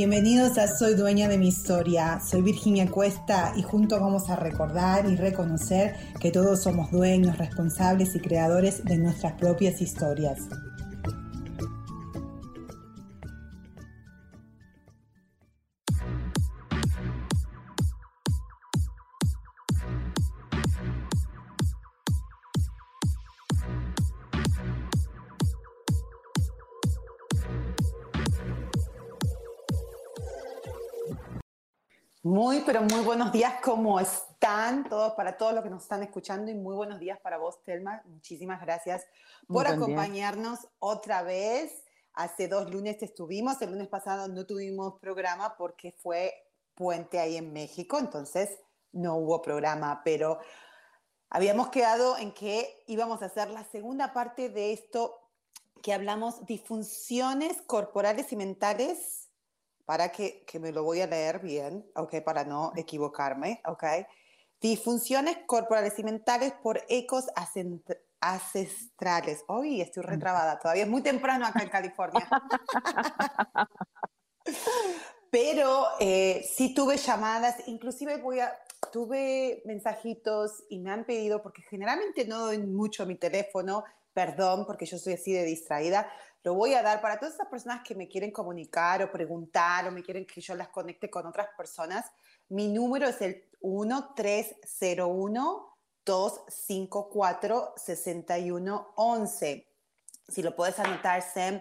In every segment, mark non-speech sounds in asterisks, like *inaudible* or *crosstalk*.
Bienvenidos a Soy Dueña de mi Historia. Soy Virginia Cuesta y juntos vamos a recordar y reconocer que todos somos dueños, responsables y creadores de nuestras propias historias. Muy, pero muy buenos días, ¿cómo están todos, para todos los que nos están escuchando y muy buenos días para vos, Telma. Muchísimas gracias por acompañarnos otra vez. Hace dos lunes estuvimos, el lunes pasado no tuvimos programa porque fue puente ahí en México, entonces no hubo programa, pero habíamos quedado en que íbamos a hacer la segunda parte de esto que hablamos disfunciones corporales y mentales para que, que, me lo voy a leer bien, ¿ok? Para no equivocarme, ¿ok? Disfunciones corporales y mentales por ecos ancestrales. Uy, estoy retrabada, todavía es muy temprano acá en California. *laughs* Pero eh, sí tuve llamadas, inclusive voy a, tuve mensajitos y me han pedido, porque generalmente no doy mucho mi teléfono, perdón, porque yo soy así de distraída, lo voy a dar para todas esas personas que me quieren comunicar o preguntar o me quieren que yo las conecte con otras personas. Mi número es el 1301 254 6111. Si lo puedes anotar, Sam,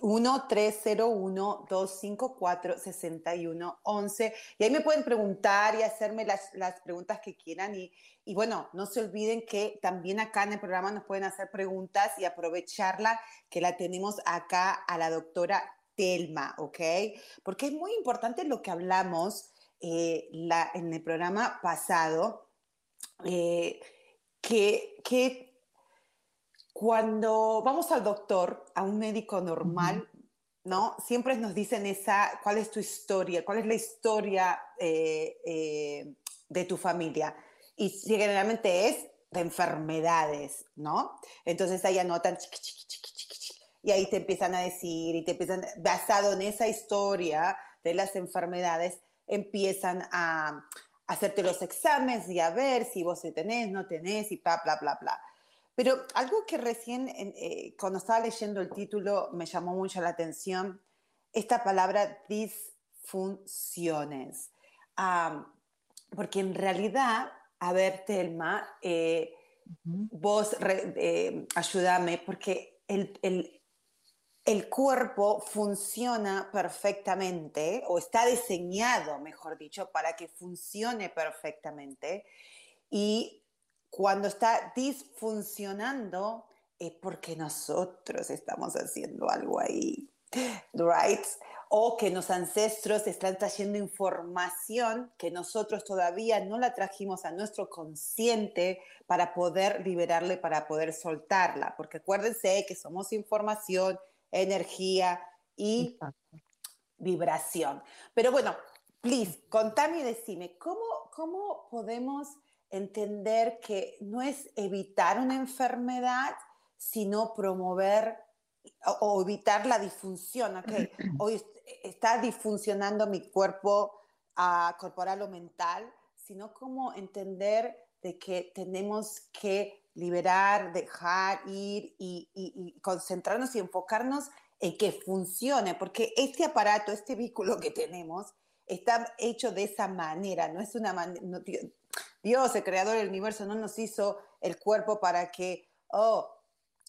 1-301-254-6111. Y ahí me pueden preguntar y hacerme las, las preguntas que quieran. Y, y, bueno, no se olviden que también acá en el programa nos pueden hacer preguntas y aprovecharla, que la tenemos acá a la doctora Telma, ¿ok? Porque es muy importante lo que hablamos eh, la, en el programa pasado, eh, que, que cuando vamos al doctor, a un médico normal, ¿no? Siempre nos dicen esa, ¿cuál es tu historia? ¿Cuál es la historia eh, eh, de tu familia? Y generalmente es de enfermedades, ¿no? Entonces ahí anotan y ahí te empiezan a decir y te empiezan, basado en esa historia de las enfermedades, empiezan a hacerte los exámenes y a ver si vos tenés, no tenés y bla, bla, bla, bla. Pero algo que recién, eh, cuando estaba leyendo el título, me llamó mucho la atención, esta palabra disfunciones. porque en realidad, a ver, Telma, eh, vos eh, ayúdame, porque el, el, el, cuerpo funciona perfectamente, o está diseñado, mejor dicho, para que funcione perfectamente. Y cuando está disfuncionando es porque nosotros estamos haciendo algo ahí, right? O que los ancestros están trayendo información que nosotros todavía no la trajimos a nuestro consciente para poder liberarle, para poder soltarla. Porque acuérdense que somos información, energía y vibración. Pero bueno, please, contame y decime, ¿cómo, cómo podemos entender que no es evitar una enfermedad, sino promover o, evitar la disfunción. Okay. *clears throat* Hoy está disfuncionando mi cuerpo uh, corporal o mental, sino como entender de que tenemos que liberar, dejar ir y, y, concentrarnos y enfocarnos en que funcione, porque este aparato, este vehículo que tenemos, está hecho de esa manera, no es una manera, Dios, el creador del universo, no nos hizo el cuerpo para que, oh,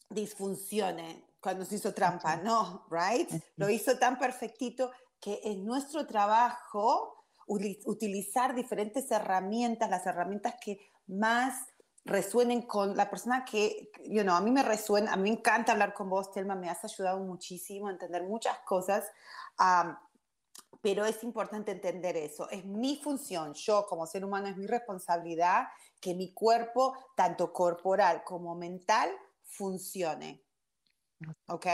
disfuncione cuando nos hizo trampa, no, right? Lo hizo tan perfectito que en nuestro trabajo utilizar diferentes herramientas, las herramientas que más resuenen con la persona que, you know, a mí me resuena, a mí me encanta hablar con vos, Telma, me has ayudado muchísimo a entender muchas cosas pero es importante entender eso. Es mi función, yo como ser humano, es mi responsabilidad que mi cuerpo, tanto corporal como mental, funcione. ¿Ok?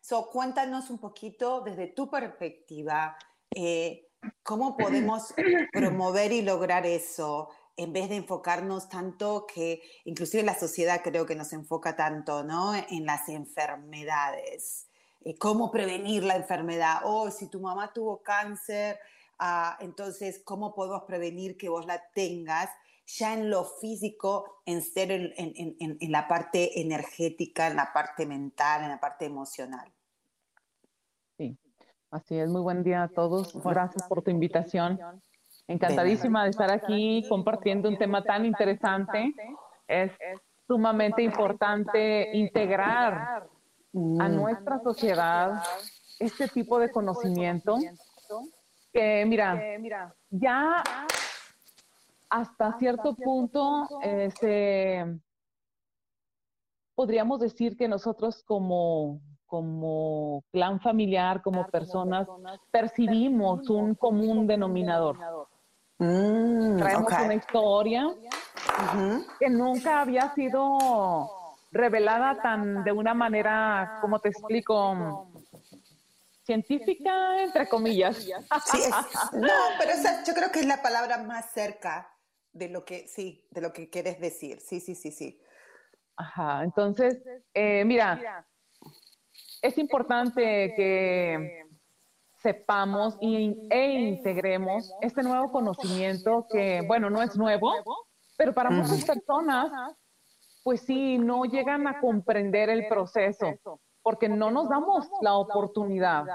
So, cuéntanos un poquito desde tu perspectiva, eh, ¿cómo podemos *clears throat* promover y lograr eso? en vez de enfocarnos tanto que inclusive la sociedad creo que nos enfoca tanto, ¿no? En las enfermedades. Eh, ¿Cómo prevenir la enfermedad? Oh, si tu mamá tuvo cáncer, ah, entonces, ¿cómo podemos prevenir que vos la tengas? ya en lo físico, en ser en, en, en, la parte energética, en la parte mental, en la parte emocional. Sí, así es. Muy buen día a todos. Gracias por tu invitación. Encantadísima de estar aquí compartiendo un tema tan interesante. Es sumamente importante integrar a mm. nuestra sociedad este tipo de conocimiento que, mira, ya hasta cierto punto este, podríamos decir que nosotros como, como clan familiar, como personas, percibimos un común denominador. Mm, Traemos una historia que nunca había sido revelada tan de una manera, como te explico, científica, entre comillas. Sí, *laughs* no, pero esa, yo creo que es la palabra más cerca de lo que, sí, de lo que quieres decir. Sí, sí, sí, sí. Ajá, entonces, eh, mira, es importante que sepamos y, e integremos este nuevo conocimiento que, bueno, no es nuevo, pero para muchas personas, pues sí, no llegan a comprender el proceso, porque no nos damos la oportunidad.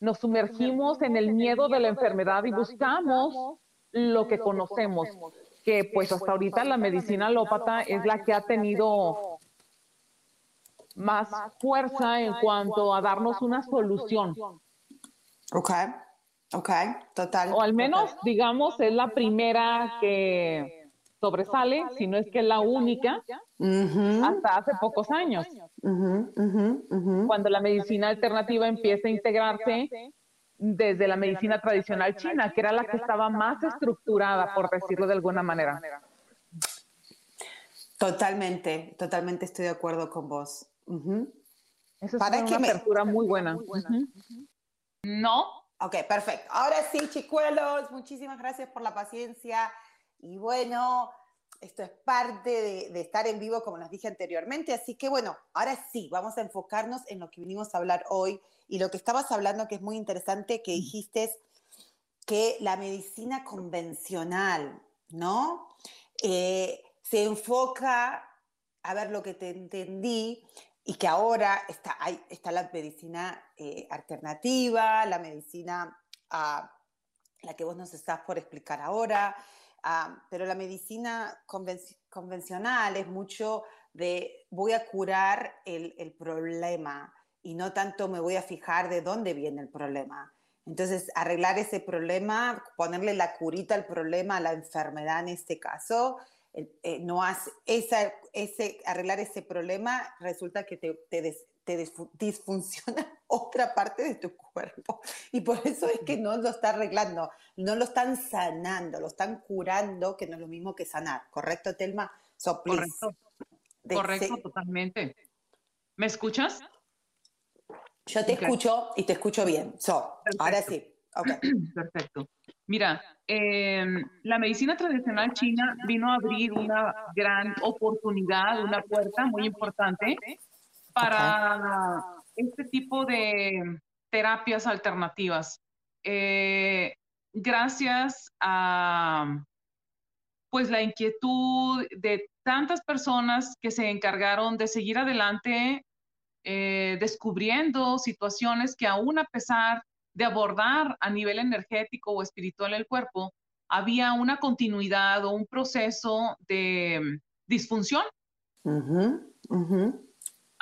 Nos sumergimos en el miedo de la enfermedad y buscamos lo que conocemos, que pues hasta ahorita la medicina alópata es la que ha tenido más fuerza en cuanto a darnos una solución. Ok, ok, total. O al menos, digamos, es la primera que sobresale, si no es que es la única, hasta hace pocos años. Cuando la medicina alternativa empieza a integrarse desde la medicina tradicional china, que era la que estaba más estructurada, por decirlo de alguna manera. Totalmente, totalmente estoy de acuerdo con vos. Esa es una apertura muy buena. No. Ok, perfecto. Ahora sí, chicuelos, muchísimas gracias por la paciencia. Y bueno, esto es parte de, estar en vivo, como les dije anteriormente. Así que bueno, ahora sí, vamos a enfocarnos en lo que vinimos a hablar hoy y lo que estabas hablando, que es muy interesante, que dijiste que la medicina convencional, ¿no? Eh, se enfoca, a ver lo que te entendí, y que ahora está, hay, está la medicina eh, alternativa, la medicina, uh, la que vos nos estás por explicar ahora, ah, pero la medicina convencional es mucho de voy a curar el, el, problema y no tanto me voy a fijar de dónde viene el problema. Entonces, arreglar ese problema, ponerle la curita al problema, a la enfermedad en este caso, eh, no hace esa, ese, arreglar ese problema, resulta que te, te, disfunciona otra parte de tu *laughs* cuerpo. Y por eso es que no lo está arreglando, no lo están sanando, lo están curando, que no es lo mismo que sanar. ¿Correcto, Telma? Correcto. Correcto, totalmente. ¿Me escuchas? Yo te escucho y te escucho bien. So, ahora sí. Okay. *clears throat* Perfecto. Mira, em, la medicina tradicional china vino a abrir una gran oportunidad, una puerta muy importante para este tipo de terapias alternativas. Eh, gracias a pues la inquietud de tantas personas que se encargaron de seguir adelante eh, descubriendo situaciones que aún a pesar de abordar a nivel energético o espiritual el cuerpo, había una continuidad o un proceso de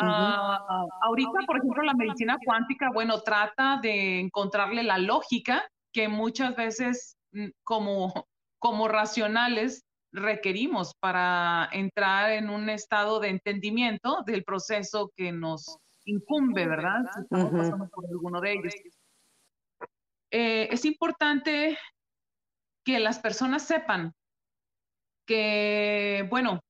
Ah, ahorita, por ejemplo, la medicina cuántica, bueno, trata de encontrarle la lógica que muchas veces mm, como, como racionales requerimos para entrar en un estado de entendimiento del proceso que nos incumbe, ¿verdad? Si estamos pasando por alguno de ellos. Eh, es importante que las personas sepan que, bueno,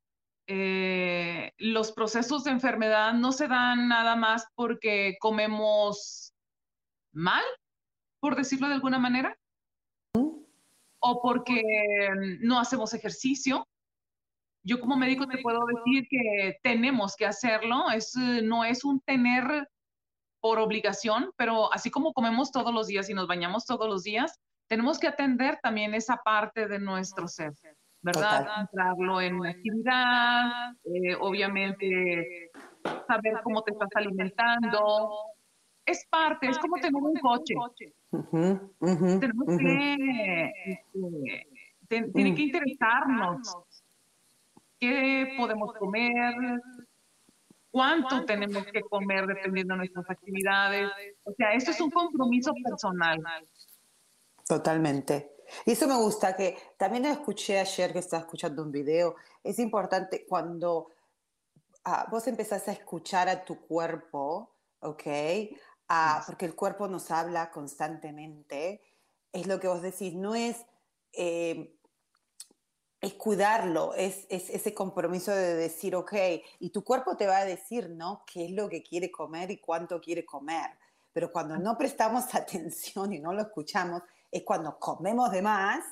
eh, los procesos de enfermedad no se dan nada más porque comemos mal, por decirlo de alguna manera, o porque no hacemos ejercicio. Yo como médico te puedo decir que tenemos que hacerlo, es, no es un tener por obligación, pero así como comemos todos los días y nos bañamos todos los días, tenemos que atender también esa parte de nuestro ser, ¿verdad? Entrarlo en actividad, eh, obviamente saber cómo te estás alimentando. Es parte, es como tener un coche. Tenemos que, este, tiene que interesarnos qué podemos comer, cuánto tenemos que comer dependiendo de nuestras actividades. O sea, eso es un compromiso personal. Totalmente. Y eso me gusta, que también escuché ayer que estaba escuchando un video, es importante cuando ah, vos empezás a escuchar a tu cuerpo, ¿ok? Ah, porque el cuerpo nos habla constantemente, es lo que vos decís, no es, eh, es cuidarlo, es, es, ese compromiso de decir, ok, y tu cuerpo te va a decir, ¿no? ¿Qué es lo que quiere comer y cuánto quiere comer? Pero cuando no prestamos *laughs* atención y no lo escuchamos, es cuando comemos de más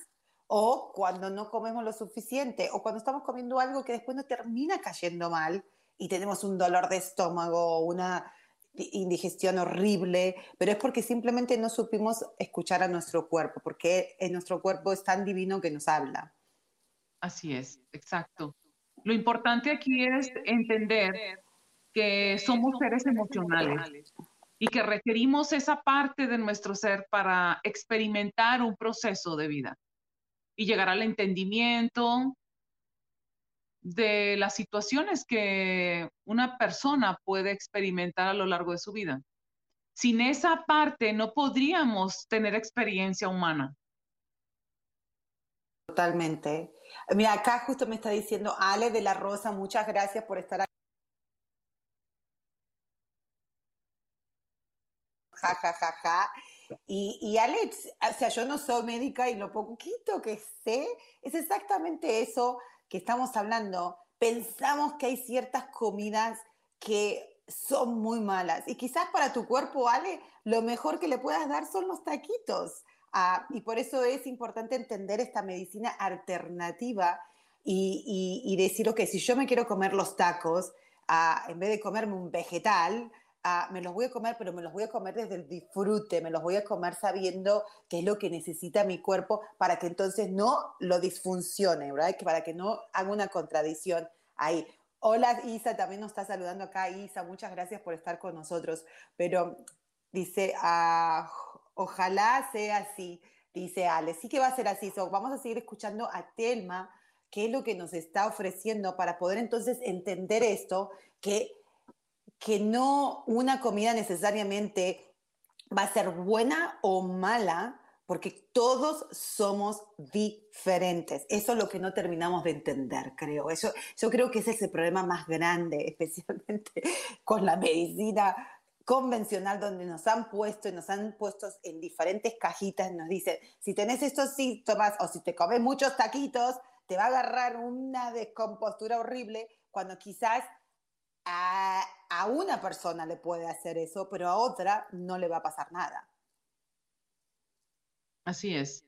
o cuando no comemos lo suficiente o cuando estamos comiendo algo que después nos termina cayendo mal y tenemos un dolor de estómago, una indigestión horrible, pero es porque simplemente no supimos escuchar a nuestro cuerpo, porque en nuestro cuerpo es tan divino que nos habla. Así es, exacto. Lo importante aquí es entender que somos seres emocionales y que requerimos esa parte de nuestro ser para experimentar un proceso de vida y llegar al entendimiento de las situaciones que una persona puede experimentar a lo largo de su vida. Sin esa parte no podríamos tener experiencia humana. Totalmente. Mira, acá justo me está diciendo Ale de la Rosa, muchas gracias por estar aquí. Ja, ja, ja, ja. Y, y, Alex, o sea, yo no soy médica y lo poquito que sé es exactamente eso que estamos hablando. Pensamos que hay ciertas comidas que son muy malas y quizás para tu cuerpo, Ale, lo mejor que le puedas dar son los taquitos. Ah, y por eso es importante entender esta medicina alternativa y, y, y decir, ok, si yo me quiero comer los tacos, ah, en vez de comerme un vegetal, me los voy a comer, pero me los voy a comer desde el disfrute, me los voy a comer sabiendo qué es lo que necesita mi cuerpo para que entonces no lo disfuncione, ¿verdad? Que para que no haga una contradicción ahí. Hola Isa, también nos está saludando acá Isa, muchas gracias por estar con nosotros, pero dice, ah, ojalá sea así, dice Ale, sí que va a ser así, vamos a seguir escuchando a Telma, qué es lo que nos está ofreciendo para poder entonces entender esto, que que no una comida necesariamente va a ser buena o mala, porque todos somos diferentes. Eso es lo que no terminamos de entender, creo. Eso, yo creo que ese es el problema más grande, *laughs* especialmente con la medicina convencional donde nos han puesto y nos han puesto en diferentes cajitas, nos dicen, si tenés estos síntomas o si te comes muchos taquitos, te va a agarrar una descompostura horrible, cuando quizás a, una persona le puede hacer eso, pero a otra no le va a pasar nada. Así es.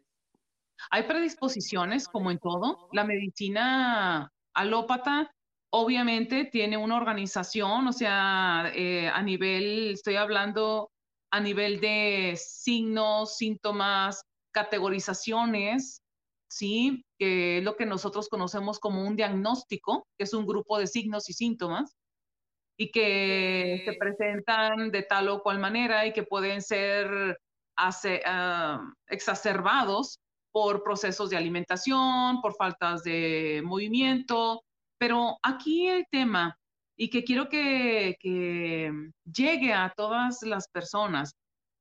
Hay predisposiciones, como en todo. La medicina alópata obviamente tiene una organización, o sea, eh, a nivel, estoy hablando a nivel de signos, síntomas, categorizaciones, ¿sí? Que es lo que nosotros conocemos como un diagnóstico, que es un grupo de signos y síntomas y que se presentan de tal o cual manera y que pueden ser ah, exacerbados por procesos de alimentación, por faltas de movimiento. Pero aquí el tema, y que quiero que, llegue a todas las personas,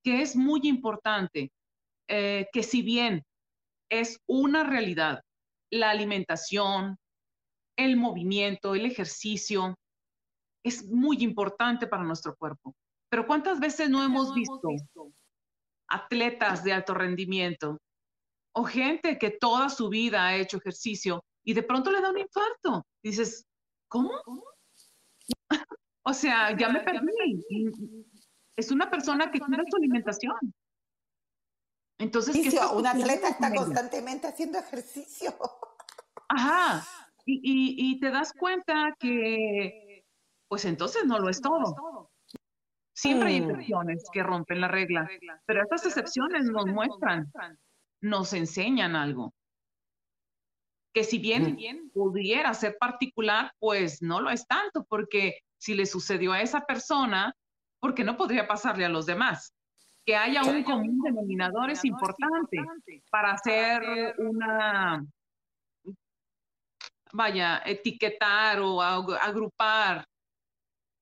que es muy importante, eh, que si bien es una realidad, la alimentación, el movimiento, el ejercicio, es muy importante para nuestro cuerpo. Pero ¿cuántas veces no hemos visto atletas de alto rendimiento o gente que toda su vida ha hecho ejercicio y de pronto le da un infarto? Dices, ¿cómo? *laughs* o sea, ya me perdí. Es una persona que cuida su alimentación. Entonces, ¿qué un atleta está constantemente haciendo ejercicio. Ajá. *laughs* Y, te das cuenta que, pues entonces no lo es todo. Siempre hay mm. excepciones que rompen la regla, pero estas excepciones nos muestran, nos enseñan algo. Que si bien mm. pudiera ser particular, pues no lo es tanto, porque si le sucedió a esa persona, ¿por qué no podría pasarle a los demás? Que haya un común denominador es importante para hacer una, vaya, etiquetar o agrupar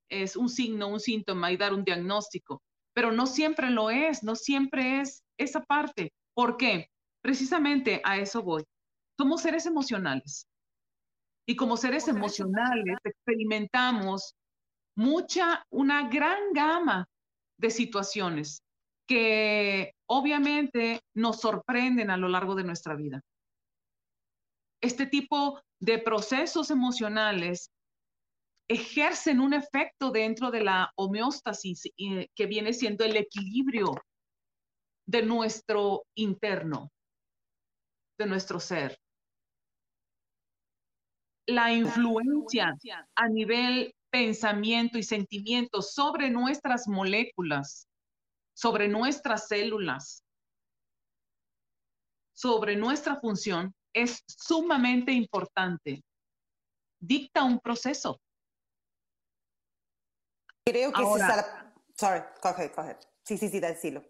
es un signo, un síntoma y dar un diagnóstico, pero no siempre lo es, no siempre es esa parte. ¿Por qué? Precisamente a eso voy. Somos seres emocionales. Y como seres emocionales experimentamos mucha, una gran gama de situaciones que obviamente nos sorprenden a lo largo de nuestra vida. Este tipo de procesos emocionales ejercen un efecto dentro de la homeostasis que viene siendo el equilibrio de nuestro interno, de nuestro ser. La influencia a nivel pensamiento y sentimiento sobre nuestras moléculas, sobre nuestras células, sobre nuestra función es sumamente importante. Dicta un proceso. Creo que Ahora, Sorry, coge, coge. Sí, sí, sí, decilo.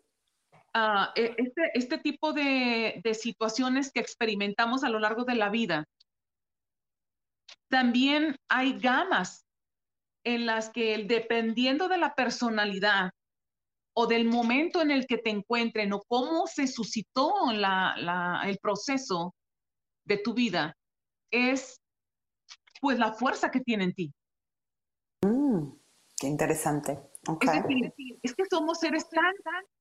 Uh, este, este tipo de, de situaciones que experimentamos a lo largo de la vida, también hay gamas en las que dependiendo de la personalidad o del momento en el que te encuentren o cómo se suscitó la, la, el proceso, de tu vida es pues la fuerza que tiene en ti. Mm, qué interesante. Es, decir, es que somos seres tan,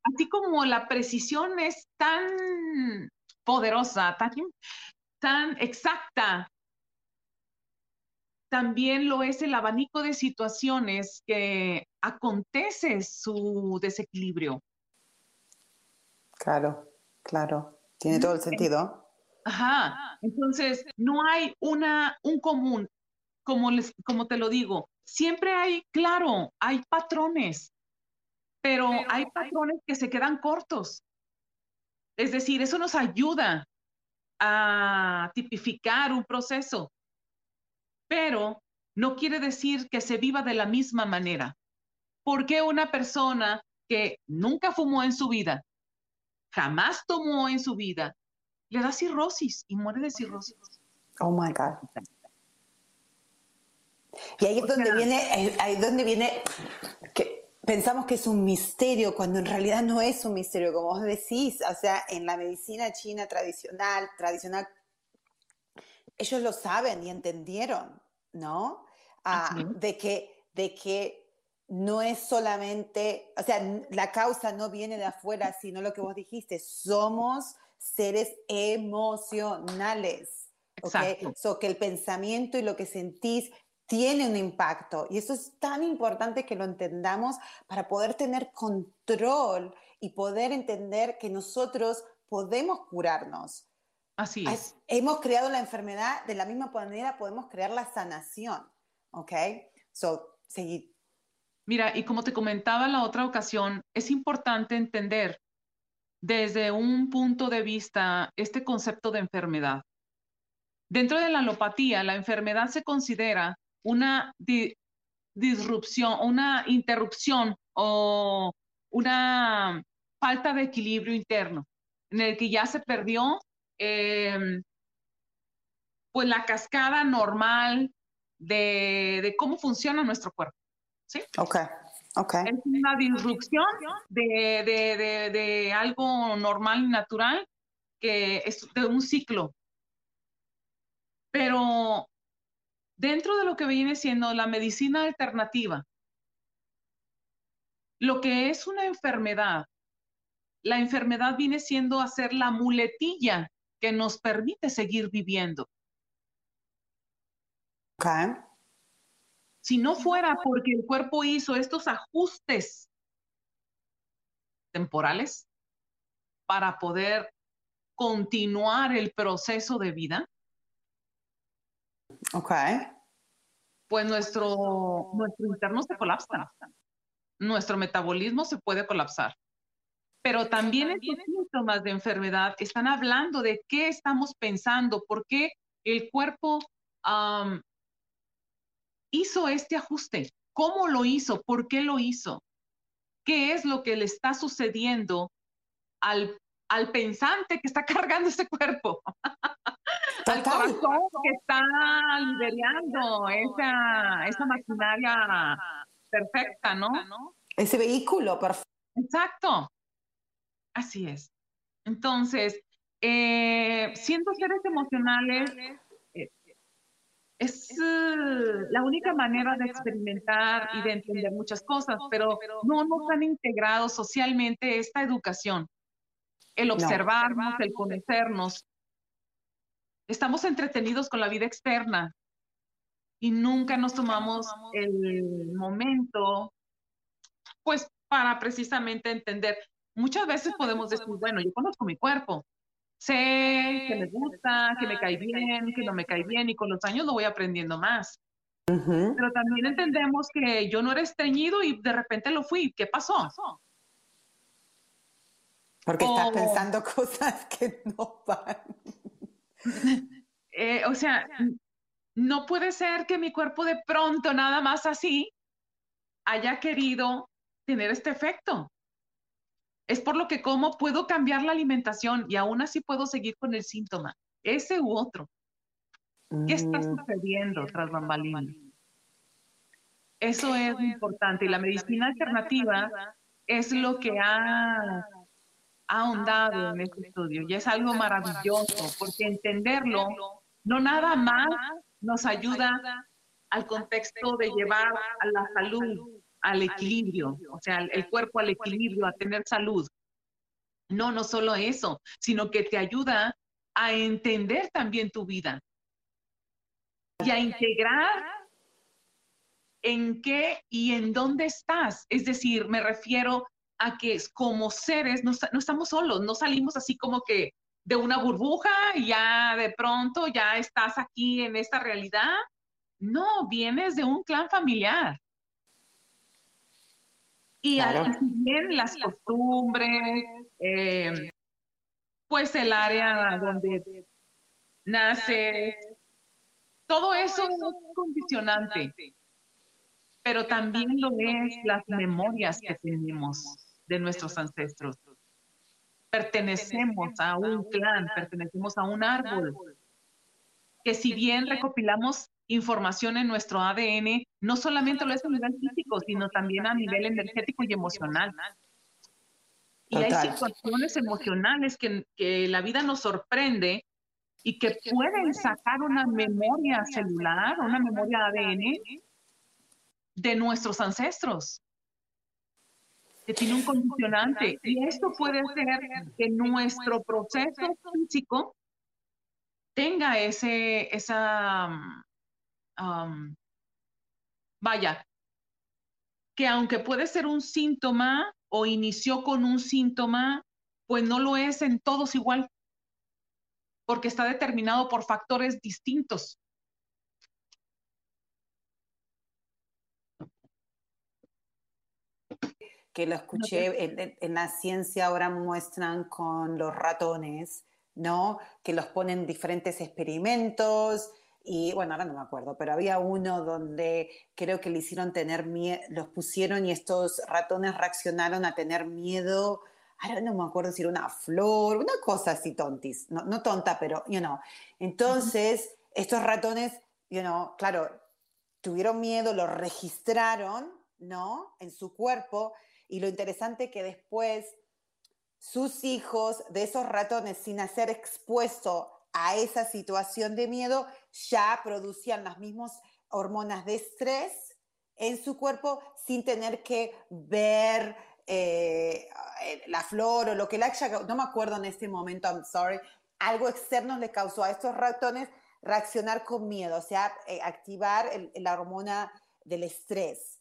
así como la precisión es tan poderosa, tan, tan exacta, también lo es el abanico de situaciones que acontece su desequilibrio. Claro, claro. Tiene todo el sentido. Ajá. Entonces, no hay una, un común, como, les, como te lo digo, siempre hay, claro, hay patrones, pero, hay patrones que se quedan cortos. Es decir, eso nos ayuda a tipificar un proceso, pero no quiere decir que se viva de la misma manera. Porque una persona que nunca fumó en su vida, jamás tomó en su vida, le da cirrosis y muere de cirrosis. Oh my God. Y ahí es donde viene, eh, ahí es donde viene que pensamos que es un misterio cuando en realidad no es un misterio, como vos decís, o sea, en la medicina china tradicional, tradicional, ellos lo saben y entendieron, ¿no? Ah, de que, de que no es solamente, o sea, la causa no viene de afuera, sino lo que vos dijiste, somos seres emocionales. ¿okay? So, que el pensamiento y lo que sentís tiene un impacto. Y eso es tan importante que lo entendamos para poder tener control y poder entender que nosotros podemos curarnos. Así es. Hemos creado la enfermedad, de la misma manera podemos crear la sanación. ¿Ok? So, seguid. Mira, y como te comentaba en la otra ocasión, es importante entender desde un punto de vista este concepto de enfermedad. Dentro de la alopatía, la enfermedad se considera una disrupción, una interrupción o una falta de equilibrio interno, en el que ya se perdió em, pues la cascada normal de, de, cómo funciona nuestro cuerpo. ¿sí? Ok. Okay. Es una disrupción de, algo normal y natural que es de un ciclo. Pero dentro de lo que viene siendo la medicina alternativa, lo que es una enfermedad, la enfermedad viene siendo hacer la muletilla que nos permite seguir viviendo. Okay. Si no fuera porque el cuerpo hizo estos ajustes temporales para poder continuar el proceso de vida. Ok. Pues nuestro, nuestro interno se colapsa. Nuestro metabolismo se puede colapsar. Pero también estos síntomas de enfermedad están hablando de qué estamos pensando, por qué el cuerpo hizo este ajuste, cómo lo hizo, por qué lo hizo, qué es lo que le está sucediendo al, al pensante que está *laughs* cargando ese cuerpo, al corazón que está liderando esa, esa maquinaria perfecta, ¿no? Ese vehículo perfecto. Exacto. Así es. Entonces, eh, siendo seres emocionales, eh, es uh, la única manera de experimentar y de entender muchas cosas, pero no nos han integrado socialmente esta educación, el observarnos, el conocernos. Estamos entretenidos con la vida externa y nunca nos tomamos el momento, pues, para precisamente entender Muchas veces podemos decir, bueno, yo conozco mi cuerpo, sé que me gusta, que me cae bien, que no me cae bien, y con los años lo voy aprendiendo más. Pero también entendemos que yo no era estreñido y de repente lo fui. ¿Qué pasó? Porque estás pensando *laughs* cosas que no van. *laughs* Eh, o sea, no puede ser que mi cuerpo de pronto, nada más así, haya querido tener este efecto es por lo que como puedo cambiar la alimentación y aún así puedo seguir con el síntoma, ese u otro. ¿Qué está mm. sucediendo tras bambalinas? Eso es importante y la medicina alternativa es lo que ha ahondado en este estudio y es algo maravilloso porque entenderlo no nada más nos ayuda al contexto de llevar a la salud al equilibrio, o sea, el cuerpo al equilibrio, a tener salud. No, no solo eso, sino que te ayuda a entender también tu vida y a integrar en qué y en dónde estás. Es decir, me refiero a que como seres no, no estamos solos, no salimos así como que de una burbuja y ya de pronto ya estás aquí en esta realidad. No, vienes de un clan familiar. Y también las costumbres, eh, pues el área donde nace, todo eso es condicionante, pero también lo es las memorias que tenemos de nuestros ancestros. Pertenecemos a un clan, pertenecemos a un árbol, que si bien recopilamos información en nuestro ADN, no solamente lo es a nivel físico, sino también a nivel energético y emocional. Y hay situaciones emocionales que, que la vida nos sorprende y que pueden sacar una memoria celular, una memoria ADN de nuestros ancestros, que tiene un condicionante. Y esto puede ser que nuestro proceso físico tenga ese, esa, vaya, que aunque puede ser un síntoma o inició con un síntoma, pues no lo es en todos igual, porque está determinado por factores distintos. Que lo escuché en, en la ciencia ahora muestran con los ratones, ¿no? Que los ponen diferentes experimentos y bueno, ahora no me acuerdo, pero había uno donde creo que le hicieron tener miedo, los pusieron y estos ratones reaccionaron a tener miedo. Ahora no me acuerdo si era una flor, una cosa así tontis, no, no tonta, pero, you know. Entonces, estos ratones, you know, claro, tuvieron miedo, lo registraron, ¿no? En su cuerpo. Y lo interesante que después sus hijos de esos ratones, sin ser expuesto a esa situación de miedo, ya producían las mismas hormonas de estrés en su cuerpo sin tener que ver eh, la flor o lo que le haya, no me acuerdo en este momento, I'm sorry, algo externo le causó a estos ratones reaccionar con miedo, o sea, eh, activar la hormona del estrés.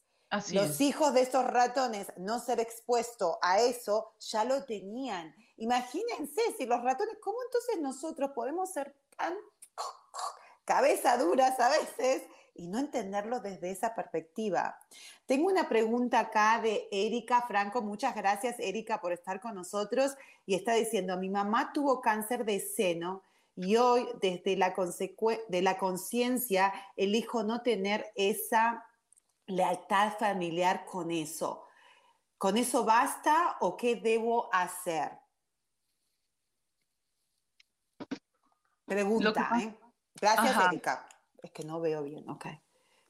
Los hijos de esos ratones no ser expuestos a eso ya lo tenían. Imagínense si los ratones, ¿cómo entonces nosotros podemos ser tan cabeza duras a veces y no entenderlo desde esa perspectiva? Tengo una pregunta acá de Erika Franco. Muchas gracias, Erika, por estar con nosotros. Y está diciendo, mi mamá tuvo cáncer de seno y hoy desde la, de la conciencia elijo no tener esa lealtad familiar con eso. ¿Con eso basta o qué debo hacer? Pregunta, ¿eh? Gracias, Erika. Es que no veo bien, ok.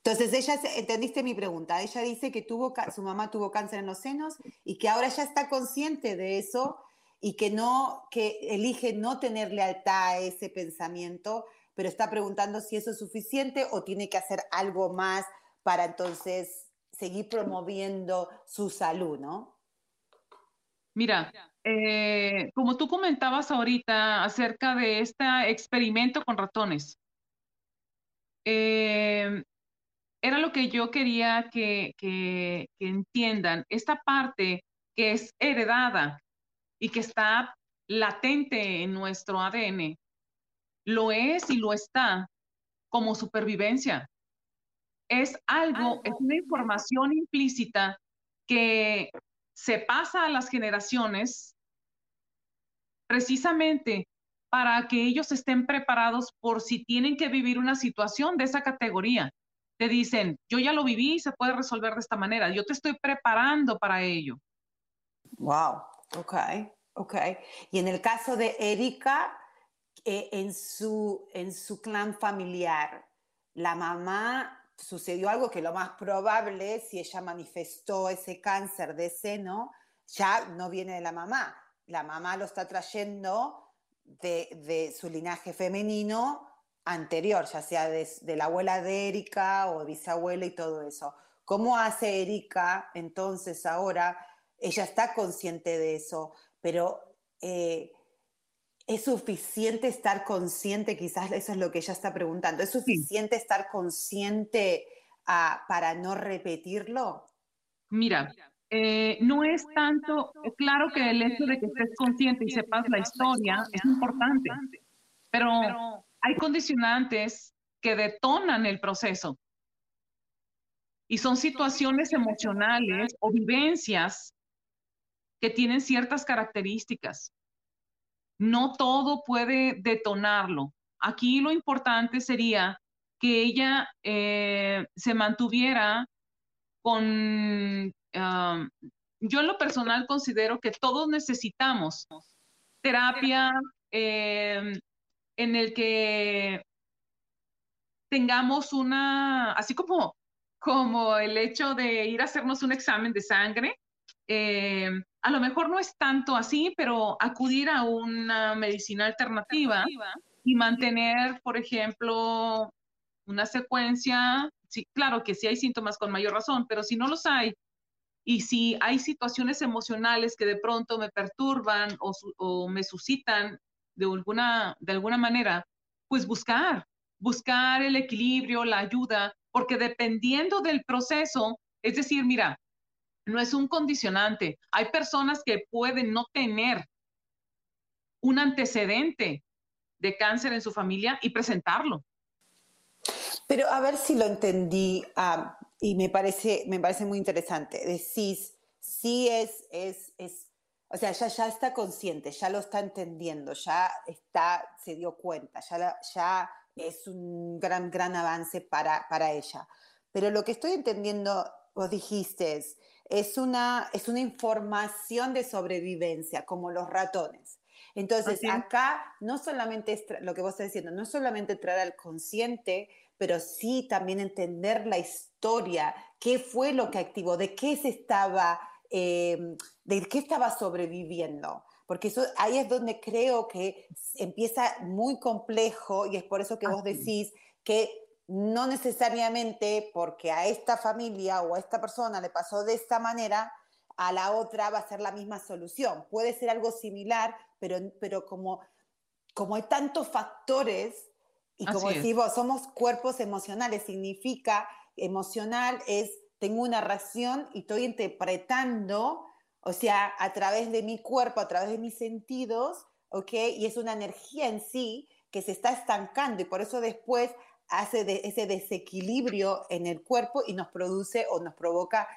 Entonces, ella, entendiste mi pregunta. Ella dice que tuvo, su mamá tuvo cáncer en los senos y que ahora ya está consciente de eso y que no, que elige no tener lealtad a ese pensamiento, pero está preguntando si eso es suficiente o tiene que hacer algo más para entonces seguir promoviendo su salud, ¿no? Mira, eh, como tú comentabas ahorita acerca de este experimento con ratones, eh, era lo que yo quería que, que, entiendan, esta parte que es heredada y que está latente en nuestro ADN, lo es y lo está como supervivencia es algo, es una información implícita que se pasa a las generaciones precisamente para que ellos estén preparados por si tienen que vivir una situación de esa categoría. Te dicen, yo ya lo viví y se puede resolver de esta manera, yo te estoy preparando para ello. Wow, ok, ok. Y en el caso de Erika, eh, en, su, en su clan familiar, la mamá sucedió algo que lo más probable, si ella manifestó ese cáncer de seno, ya no viene de la mamá. La mamá lo está trayendo de, su linaje femenino anterior, ya sea de, la abuela de Erika o bisabuela y todo eso. ¿Cómo hace Erika entonces ahora? Ella está consciente de eso, pero eh, ¿Es suficiente estar consciente? Quizás eso es lo que ella está preguntando. ¿Es suficiente estar consciente ah, para no repetirlo? Mira, eh, no es tanto, claro que el hecho de que estés consciente y sepas la historia es importante, pero hay condicionantes que detonan el proceso. Y son situaciones emocionales o vivencias que tienen ciertas características no todo puede detonarlo. Aquí lo importante sería que ella eh, se mantuviera con... yo en lo personal considero que todos necesitamos terapia em, en el que tengamos una, así como, como el hecho de ir a hacernos un examen de sangre, em, a lo mejor no es tanto así, pero acudir a una medicina alternativa y mantener, por ejemplo, una secuencia, sí, claro que sí hay síntomas con mayor razón, pero si no los hay, y si hay situaciones emocionales que de pronto me perturban o, me suscitan de alguna, de alguna manera, pues buscar, buscar el equilibrio, la ayuda, porque dependiendo del proceso, es decir, mira, no es un condicionante. Hay personas que pueden no tener un antecedente de cáncer en su familia y presentarlo. Pero a ver si lo entendí y me parece, me parece muy interesante. Decís, sí es, es, es, o sea, ya, ya está consciente, ya lo está entendiendo, ya está, se dio cuenta, ya, ya es un gran, gran avance para, para ella. Pero lo que estoy entendiendo, vos dijiste, es, es una, es una información de sobrevivencia, como los ratones. Entonces, acá no solamente lo que vos estás diciendo, no solamente traer al consciente, pero sí también entender la historia, qué fue lo que activó, de qué se estaba, em, de qué estaba sobreviviendo. Porque eso, ahí es donde creo que empieza muy complejo y es por eso que vos decís que no necesariamente porque a esta familia o a esta persona le pasó de esta manera, a la otra va a ser la misma solución. Puede ser algo similar, pero, pero como, como hay tantos factores, y como decimos, somos cuerpos emocionales, significa emocional es, tengo una reacción y estoy interpretando, o sea, a través de mi cuerpo, a través de mis sentidos, ¿ok? Y es una energía en sí que se está estancando y por eso después hace ese desequilibrio en el cuerpo y nos produce o nos provoca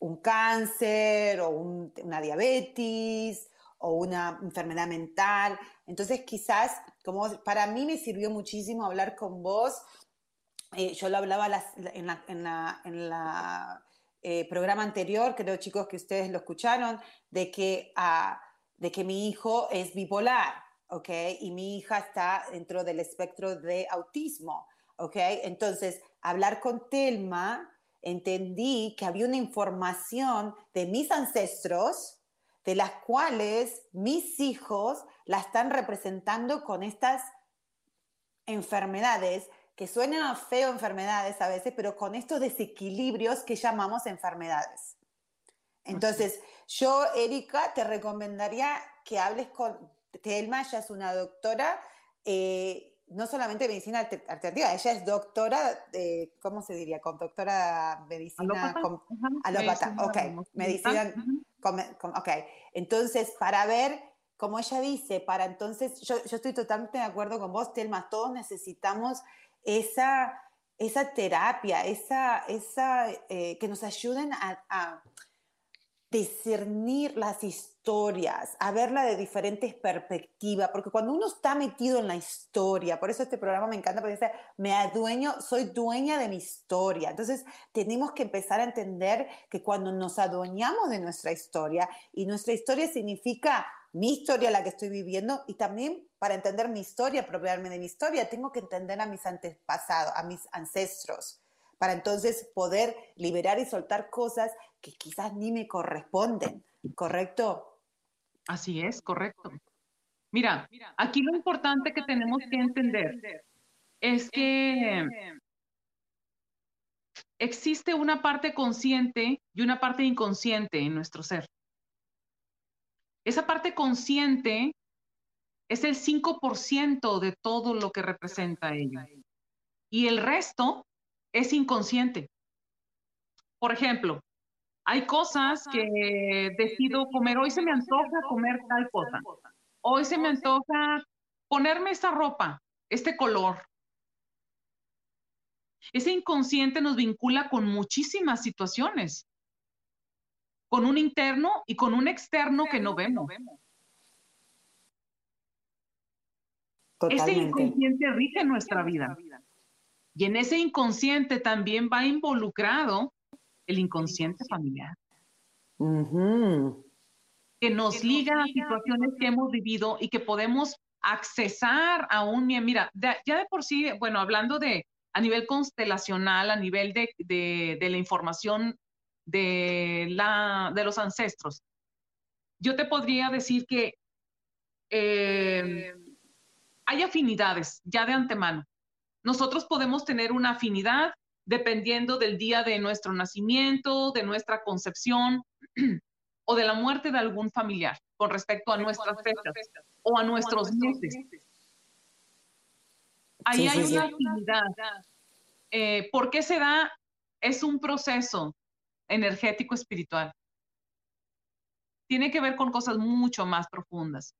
un cáncer o una diabetes o una enfermedad mental. Entonces quizás, como para mí me sirvió muchísimo hablar con vos, eh, yo lo hablaba en la, en la, eh, programa anterior, creo chicos que ustedes lo escucharon, de que, ah, de que mi hijo es bipolar, ¿ok? Y mi hija está dentro del espectro de autismo, ¿ok? Entonces, hablar con Telma, entendí que había una información de mis ancestros, de las cuales mis hijos la están representando con estas enfermedades que suenan feo enfermedades a veces, pero con estos desequilibrios que llamamos enfermedades. Entonces, yo, Erika, te recomendaría que hables con Telma, ella es una doctora, eh, no solamente medicina alternativa, ella es doctora, de, ¿cómo se diría? Con doctora medicina alópata. ok, medicina, ok. Entonces, para ver, como ella dice, para entonces, yo, yo estoy totalmente de acuerdo con vos, Telma, todos necesitamos esa, esa terapia, esa, esa, eh, que nos ayuden a discernir las historias, a verla de diferentes perspectivas, porque cuando uno está metido en la historia, por eso este programa me encanta, porque dice, me adueño, soy dueña de mi historia. Entonces, tenemos que empezar a entender que cuando nos adueñamos de nuestra historia, y nuestra historia significa mi historia, la que estoy viviendo, y también para entender mi historia, apropiarme de mi historia, tengo que entender a mis antepasados, a mis ancestros, para entonces poder liberar y soltar cosas que quizás ni me corresponden, ¿correcto? Así es, correcto. Mira, aquí lo importante que tenemos que entender es que existe una parte consciente y una parte inconsciente en nuestro ser. Esa parte consciente es el 5% de todo lo que representa ella. Y el resto es inconsciente. Por ejemplo, hay cosas que decido comer, hoy se me antoja comer tal cosa, hoy se me antoja ponerme esta ropa, este color. Ese inconsciente nos vincula con muchísimas situaciones, con un interno y con un externo que no vemos. Ese inconsciente rige nuestra vida. Y en ese inconsciente también va involucrado el inconsciente familiar. Que nos liga a situaciones que hemos vivido y que podemos accesar a un... Mira, ya de por sí, bueno, hablando de a nivel constelacional, a nivel de, de, la información de, la, de los ancestros, yo te podría decir que eh, hay afinidades ya de antemano. Nosotros podemos tener una afinidad dependiendo del día de nuestro nacimiento, de nuestra concepción *clears throat* o de la muerte de algún familiar con respecto a nuestras fechas o a nuestros meses. Ahí hay una afinidad. Eh, ¿Por qué se da? Es un proceso energético espiritual. Tiene que ver con cosas mucho más profundas.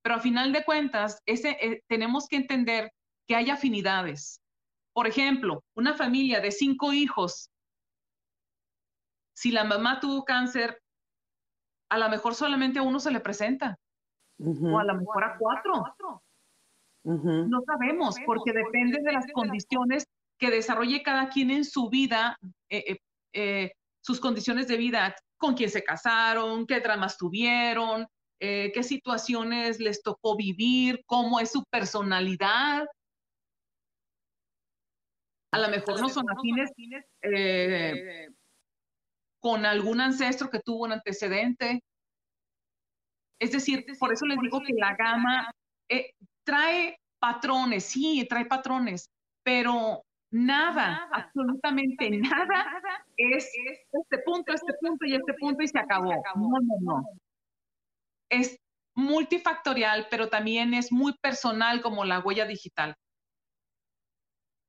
Pero a final de cuentas, ese, eh, tenemos que entender que hay afinidades. Por ejemplo, una familia de cinco hijos, si la mamá tuvo cáncer, a lo mejor solamente a uno se le presenta, o a lo mejor a cuatro. No sabemos, porque depende de las condiciones que desarrolle cada quien en su vida, eh, eh, eh, sus condiciones de vida, con quién se casaron, qué dramas tuvieron, qué situaciones les tocó vivir, cómo es su personalidad a lo mejor no son afines eh, con algún ancestro que tuvo un antecedente. Es decir, por eso les digo que la gama eh, trae patrones, sí, trae patrones, pero nada, absolutamente nada, es este punto, este punto y este punto y se acabó. No, no, no. Es multifactorial, pero también es muy personal como la huella digital.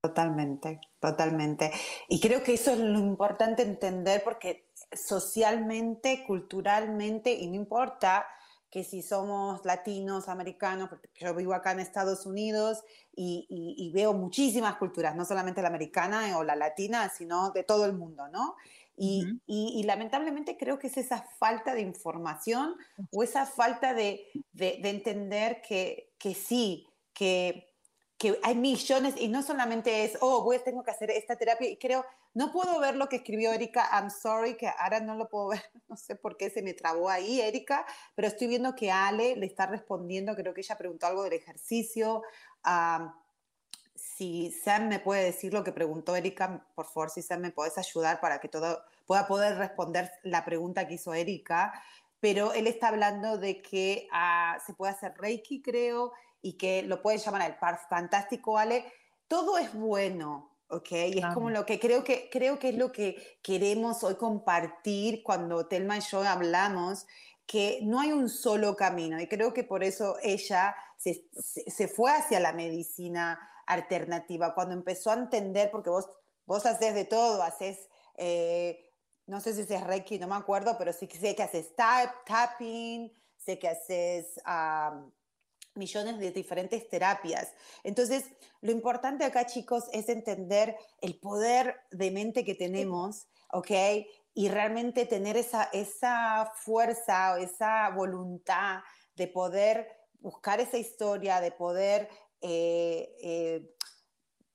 Totalmente, totalmente. Y creo que eso es lo importante entender porque socialmente, culturalmente, y no importa que si somos latinos, americanos, porque yo vivo acá en Estados Unidos y, veo muchísimas culturas, no solamente la americana o la latina, sino de todo el mundo, ¿no? Y, lamentablemente creo que es esa falta de información o esa falta de, entender que, que sí, que que hay millones y no solamente es, oh, voy, tengo que hacer esta terapia y creo, no puedo ver lo que escribió Erika, I'm sorry, que ahora no lo puedo *laughs* ver, no sé por qué se me trabó ahí, Erika, pero estoy viendo que Ale le está respondiendo, creo que ella preguntó algo del ejercicio. si Sam me puede decir lo que preguntó Erika, por favor, si Sam me puedes ayudar para que todo pueda poder responder la pregunta que hizo Erika, pero él está hablando de que ah, se puede hacer Reiki, creo, y que lo pueden llamar el par fantástico, Ale, todo es bueno, ¿ok? Y es como lo que creo, que creo que es lo que queremos hoy compartir cuando Telma y yo hablamos, que no hay un solo camino y creo que por eso ella se, se, fue hacia la medicina alternativa, cuando empezó a entender, porque vos, vos haces de todo, haces... Eh, no sé si es Reiki, no me acuerdo, pero sí sé que haces tapping, sé que haces millones de diferentes terapias. Entonces, lo importante acá, chicos, es entender el poder de mente que tenemos, ¿ok? Y realmente tener esa, esa fuerza o esa voluntad de poder buscar esa historia, de poder, eh, eh,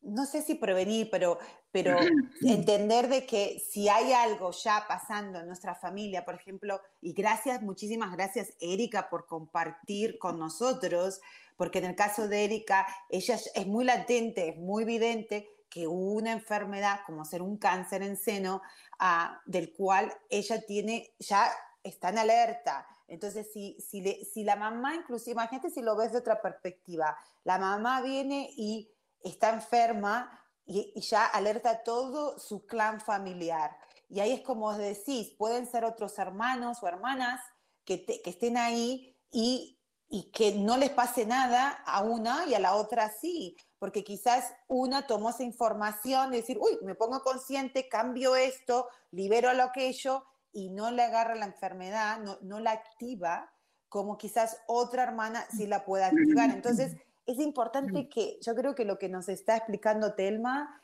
no sé si prevenir, pero pero *clears throat* entender de que si hay algo ya pasando en nuestra familia, por ejemplo, y gracias, muchísimas gracias Erika por compartir con nosotros, porque en el caso de Erika, ella es muy latente, es muy evidente que una enfermedad como ser un cáncer en seno, ah, del cual ella tiene, ya está en alerta. Entonces, si, si, si la mamá, inclusive, imagínate si lo ves de otra perspectiva, la mamá viene y está enferma, y, ya alerta todo su clan familiar. Y ahí es como decís, pueden ser otros hermanos o hermanas que, que estén ahí y, y, que no les pase nada a una y a la otra sí, porque quizás una tomó esa información de decir, uy, me pongo consciente, cambio esto, libero lo aquello y no le agarra la enfermedad, no, no la activa, como quizás otra hermana sí la pueda activar. Entonces, es importante que yo creo que lo que nos está explicando Telma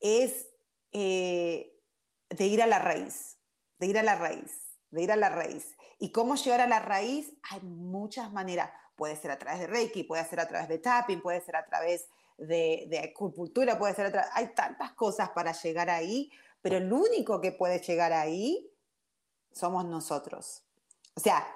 es eh, de ir a la raíz, de ir a la raíz, de ir a la raíz. ¿Y cómo llegar a la raíz? Hay muchas maneras. Puede ser a través de Reiki, puede ser a través de tapping, puede ser a través de, de acupuntura, puede ser a través... Hay tantas cosas para llegar ahí, pero el único que puede llegar ahí somos nosotros. O sea,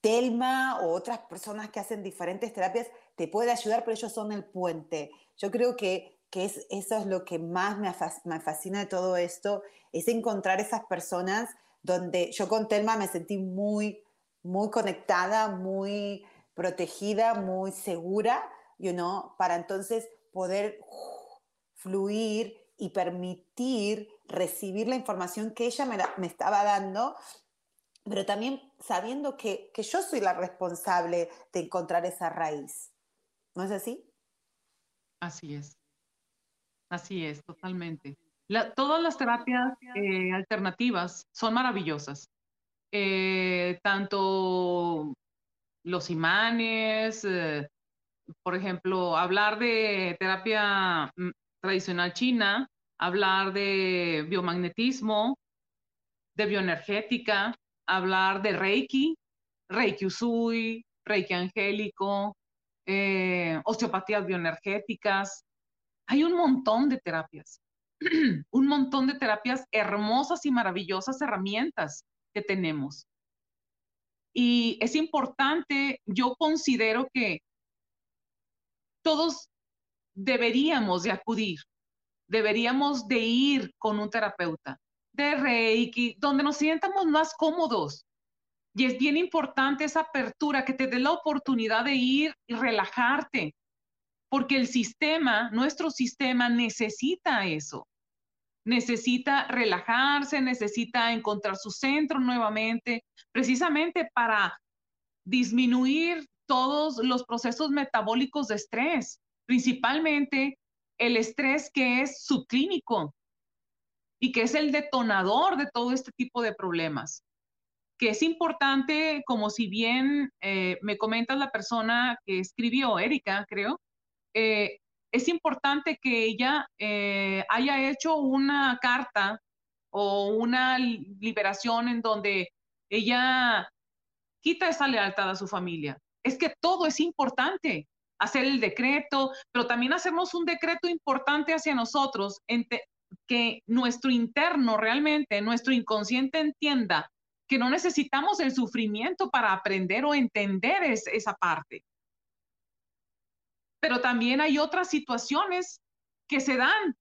Telma o otras personas que hacen diferentes terapias te puede ayudar, pero ellos son el puente. Yo creo que, que es, eso es lo que más me, me fascina de todo esto, es encontrar esas personas donde yo con Telma me sentí muy, muy conectada, muy protegida, muy segura, you know, para entonces poder fluir y permitir recibir la información que ella me, me estaba dando pero también sabiendo que, que, yo soy la responsable de encontrar esa raíz. ¿No es así? Así es. Así es, totalmente. todas las terapias eh, alternativas son maravillosas. Eh, tanto los imanes, eh, por ejemplo, hablar de terapia mm, tradicional china, hablar de biomagnetismo, de bioenergética, hablar de Reiki, Reiki Usui, Reiki Angélico, eh, osteopatías bioenergéticas. Hay un montón de terapias, *clears throat* un montón de terapias hermosas y maravillosas herramientas que tenemos. Y es importante, yo considero que todos deberíamos de acudir, deberíamos de ir con un terapeuta de Reiki, donde nos sientamos más cómodos. Y es bien importante esa apertura, que te dé la oportunidad de ir y relajarte, porque el sistema, nuestro sistema necesita eso. Necesita relajarse, necesita encontrar su centro nuevamente, precisamente para disminuir todos los procesos metabólicos de estrés, principalmente el estrés que es subclínico y que es el detonador de todo este tipo de problemas. Que es importante, como si bien eh, me comentas la persona que escribió, Erika, creo, eh, es importante que ella eh, haya hecho una carta o una liberación en donde ella quita esa lealtad a su familia. Es que todo es importante hacer el decreto, pero también hacemos un decreto importante hacia nosotros, que nuestro interno realmente, nuestro inconsciente entienda que no necesitamos el sufrimiento para aprender o entender esa parte. Pero también hay otras situaciones que se dan,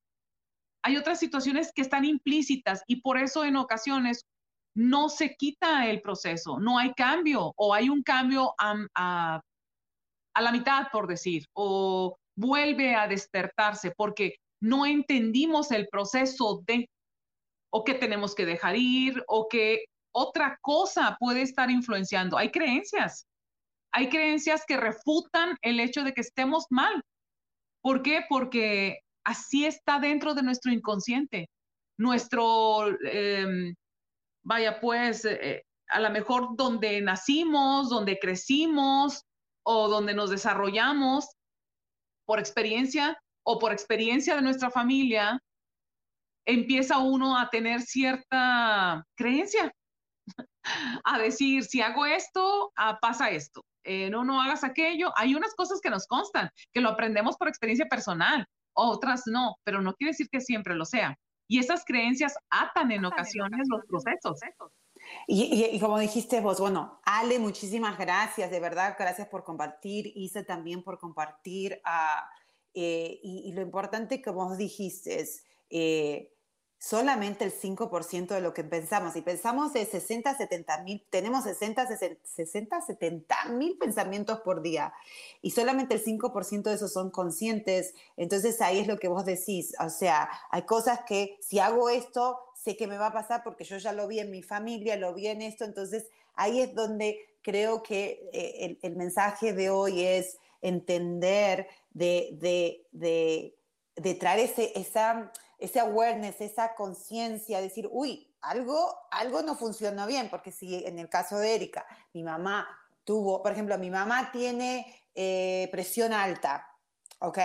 hay otras situaciones que están implícitas y por eso en ocasiones no se quita el proceso, no hay cambio o hay un cambio a, a la mitad, por decir, o vuelve a despertarse porque no entendimos el proceso de, o que tenemos que dejar ir, o que otra cosa puede estar influenciando. Hay creencias, hay creencias que refutan el hecho de que estemos mal. ¿Por qué? Porque así está dentro de nuestro inconsciente. Nuestro, em, vaya pues, eh, a lo mejor donde nacimos, donde crecimos, o donde nos desarrollamos por experiencia o por experiencia de nuestra familia, empieza uno a tener cierta creencia, *laughs* a decir, si hago esto, ah, pasa esto. Eh, no, no hagas aquello. Hay unas cosas que nos constan, que lo aprendemos por experiencia personal, otras no, pero no quiere decir que siempre lo sea. Y esas creencias atan en ocasiones los procesos. Y, como dijiste vos, bueno, Ale, muchísimas gracias, de verdad, gracias por compartir, Isa también por compartir. Ah, eh, y, lo importante que vos dijiste es, eh, solamente el 5% de lo que pensamos. Y pensamos de 60, 70 mil, tenemos 60, 60, 70 mil pensamientos por día. Y solamente el 5% de esos son conscientes. Entonces ahí es lo que vos decís. O sea, hay cosas que si hago esto, sé que me va a pasar porque yo ya lo vi en mi familia, lo vi en esto. Entonces ahí es donde creo que eh, el, mensaje de hoy es entender de, de, de, de traer ese, esa ese awareness, esa conciencia, decir, uy, algo, algo no funcionó bien, porque si en el caso de Erika, mi mamá tuvo, por ejemplo, mi mamá tiene eh, presión alta, ¿ok?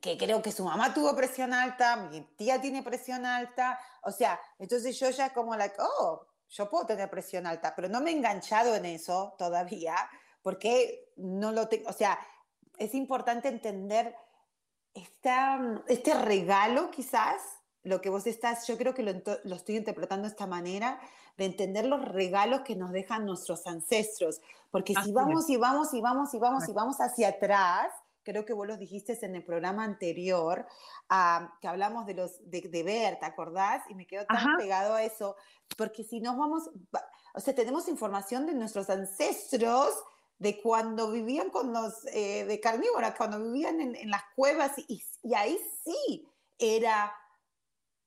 Que creo que su mamá tuvo presión alta, mi tía tiene presión alta, o sea, entonces yo ya como like, oh, yo puedo tener presión alta, pero no me he enganchado en eso todavía, porque no lo tengo, o sea, es importante entender este regalo quizás, lo que vos estás, yo creo que lo, estoy interpretando de esta manera, de entender los regalos que nos dejan nuestros ancestros, porque si vamos y vamos y vamos y vamos y vamos hacia atrás, creo que vos lo dijiste en el programa anterior, ah, que hablamos de, los, de, ver, ¿te acordás? Y me quedo tan pegado a eso, porque si nos vamos, o sea, tenemos información de nuestros ancestros de cuando vivían con los eh, de carnívoras, cuando vivían en, las cuevas y, ahí sí era